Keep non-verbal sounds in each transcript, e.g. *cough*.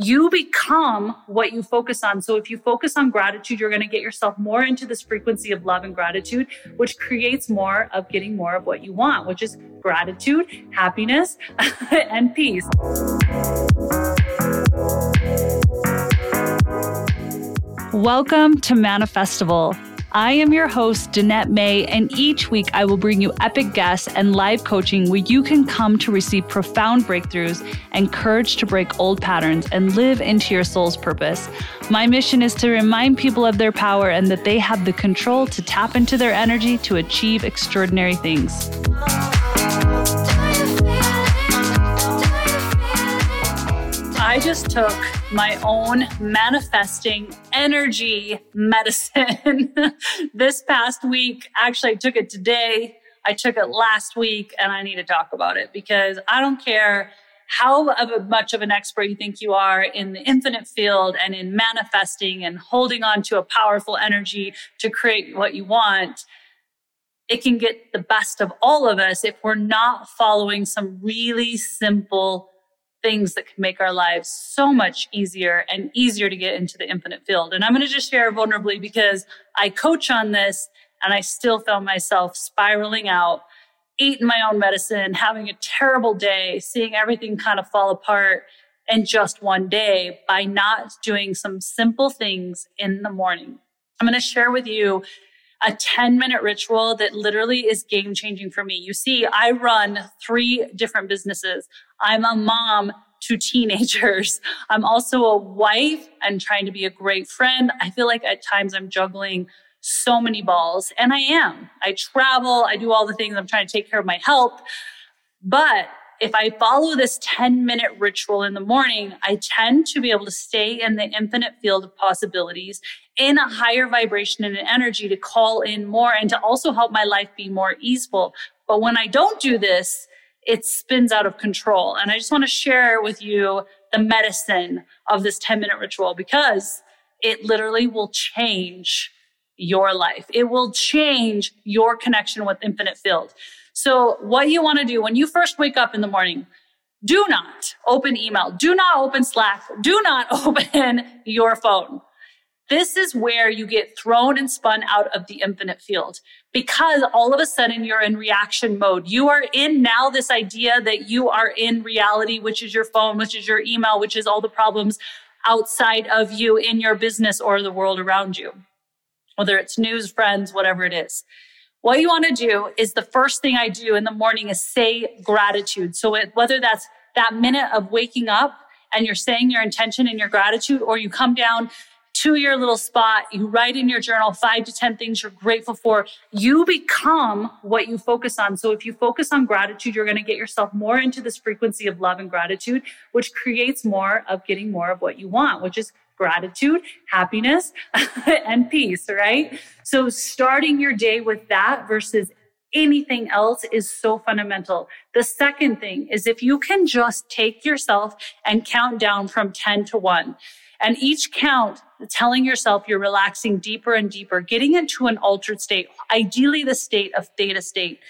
you become what you focus on. So if you focus on gratitude, you're going to get yourself more into this frequency of love and gratitude, which creates more of getting more of what you want, which is gratitude, happiness, *laughs* and peace. Welcome to Manifestival I am your host, Danette May, and each week I will bring you epic guests and live coaching where you can come to receive profound breakthroughs and courage to break old patterns and live into your soul's purpose. My mission is to remind people of their power and that they have the control to tap into their energy to achieve extraordinary things. I just took my own manifesting energy medicine *laughs* this past week. Actually, I took it today. I took it last week and I need to talk about it because I don't care how much of an expert you think you are in the infinite field and in manifesting and holding on to a powerful energy to create what you want. It can get the best of all of us if we're not following some really simple things that can make our lives so much easier and easier to get into the infinite field. And I'm going to just share vulnerably because I coach on this and I still found myself spiraling out, eating my own medicine, having a terrible day, seeing everything kind of fall apart in just one day by not doing some simple things in the morning. I'm going to share with you a 10 minute ritual that literally is game changing for me. You see, I run three different businesses. I'm a mom to teenagers. *laughs* I'm also a wife and trying to be a great friend. I feel like at times I'm juggling so many balls, and I am. I travel, I do all the things, I'm trying to take care of my health. But if I follow this 10 minute ritual in the morning, I tend to be able to stay in the infinite field of possibilities in a higher vibration and an energy to call in more and to also help my life be more easeful. But when I don't do this, it spins out of control. And I just want to share with you the medicine of this 10 minute ritual because it literally will change your life. It will change your connection with infinite field. So what you want to do when you first wake up in the morning, do not open email. Do not open Slack. Do not *laughs* open your phone. This is where you get thrown and spun out of the infinite field because all of a sudden you're in reaction mode. You are in now this idea that you are in reality, which is your phone, which is your email, which is all the problems outside of you in your business or the world around you, whether it's news, friends, whatever it is. What you want to do is the first thing I do in the morning is say gratitude. So it, whether that's that minute of waking up and you're saying your intention and your gratitude, or you come down to your little spot, you write in your journal five to 10 things you're grateful for. You become what you focus on. So if you focus on gratitude, you're going to get yourself more into this frequency of love and gratitude, which creates more of getting more of what you want, which is gratitude, happiness, *laughs* and peace, right? So starting your day with that versus anything else is so fundamental. The second thing is if you can just take yourself and count down from 10 to 1. And each count, telling yourself you're relaxing deeper and deeper, getting into an altered state, ideally the state of theta state.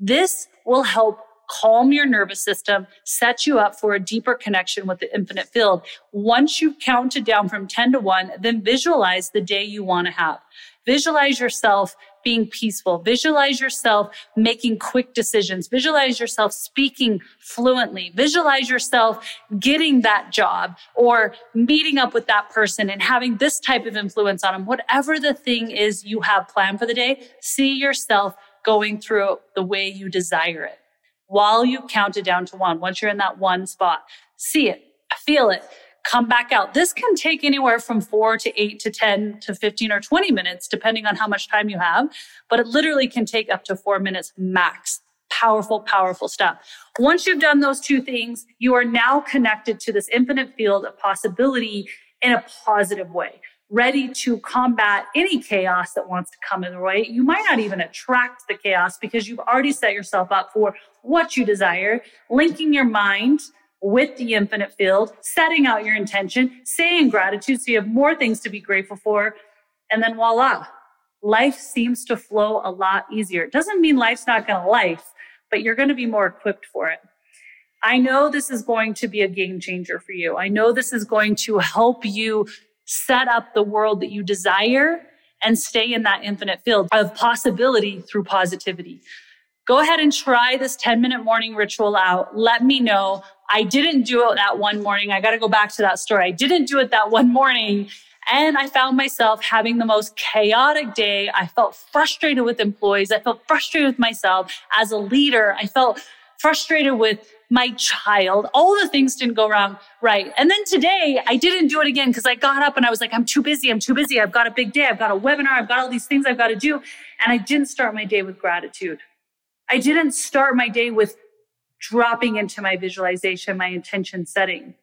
This will help calm your nervous system, set you up for a deeper connection with the infinite field. Once you've counted down from 10 to 1, then visualize the day you want to have. Visualize yourself being peaceful. Visualize yourself making quick decisions. Visualize yourself speaking fluently. Visualize yourself getting that job or meeting up with that person and having this type of influence on them. Whatever the thing is you have planned for the day, see yourself going through the way you desire it while you count it down to one. Once you're in that one spot, see it, feel it come back out. This can take anywhere from four to eight to 10 to 15 or 20 minutes, depending on how much time you have, but it literally can take up to four minutes max. Powerful, powerful stuff. Once you've done those two things, you are now connected to this infinite field of possibility in a positive way, ready to combat any chaos that wants to come in the way. You might not even attract the chaos because you've already set yourself up for what you desire, linking your mind with the infinite field, setting out your intention, saying gratitude so you have more things to be grateful for. And then voila, life seems to flow a lot easier. It doesn't mean life's not going to life, but you're going to be more equipped for it. I know this is going to be a game changer for you. I know this is going to help you set up the world that you desire and stay in that infinite field of possibility through positivity. Go ahead and try this 10 minute morning ritual out. Let me know. I didn't do it that one morning. I got to go back to that story. I didn't do it that one morning. And I found myself having the most chaotic day. I felt frustrated with employees. I felt frustrated with myself as a leader. I felt frustrated with my child. All the things didn't go wrong right. And then today I didn't do it again because I got up and I was like, I'm too busy. I'm too busy. I've got a big day. I've got a webinar. I've got all these things I've got to do. And I didn't start my day with gratitude. I didn't start my day with dropping into my visualization, my intention setting,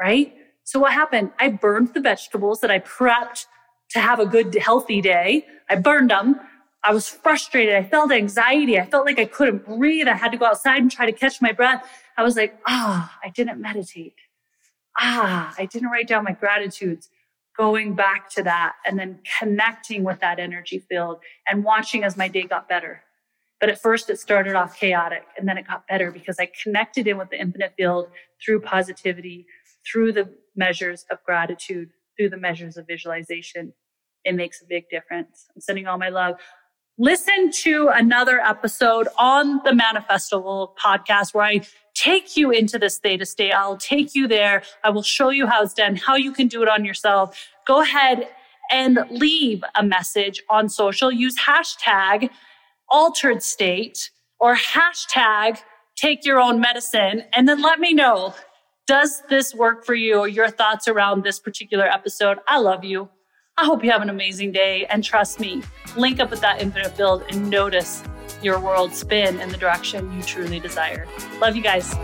right? So what happened? I burned the vegetables that I prepped to have a good, healthy day. I burned them. I was frustrated. I felt anxiety. I felt like I couldn't breathe. I had to go outside and try to catch my breath. I was like, ah, I didn't meditate. Ah, I didn't write down my gratitudes. Going back to that and then connecting with that energy field and watching as my day got better. But at first, it started off chaotic and then it got better because I connected in with the infinite field through positivity, through the measures of gratitude, through the measures of visualization. It makes a big difference. I'm sending all my love. Listen to another episode on the Manifestival podcast where I take you into this theta state. I'll take you there. I will show you how it's done, how you can do it on yourself. Go ahead and leave a message on social. Use hashtag altered state or hashtag take your own medicine and then let me know does this work for you or your thoughts around this particular episode? I love you. I hope you have an amazing day. And trust me, link up with that infinite field and notice your world spin in the direction you truly desire. Love you guys.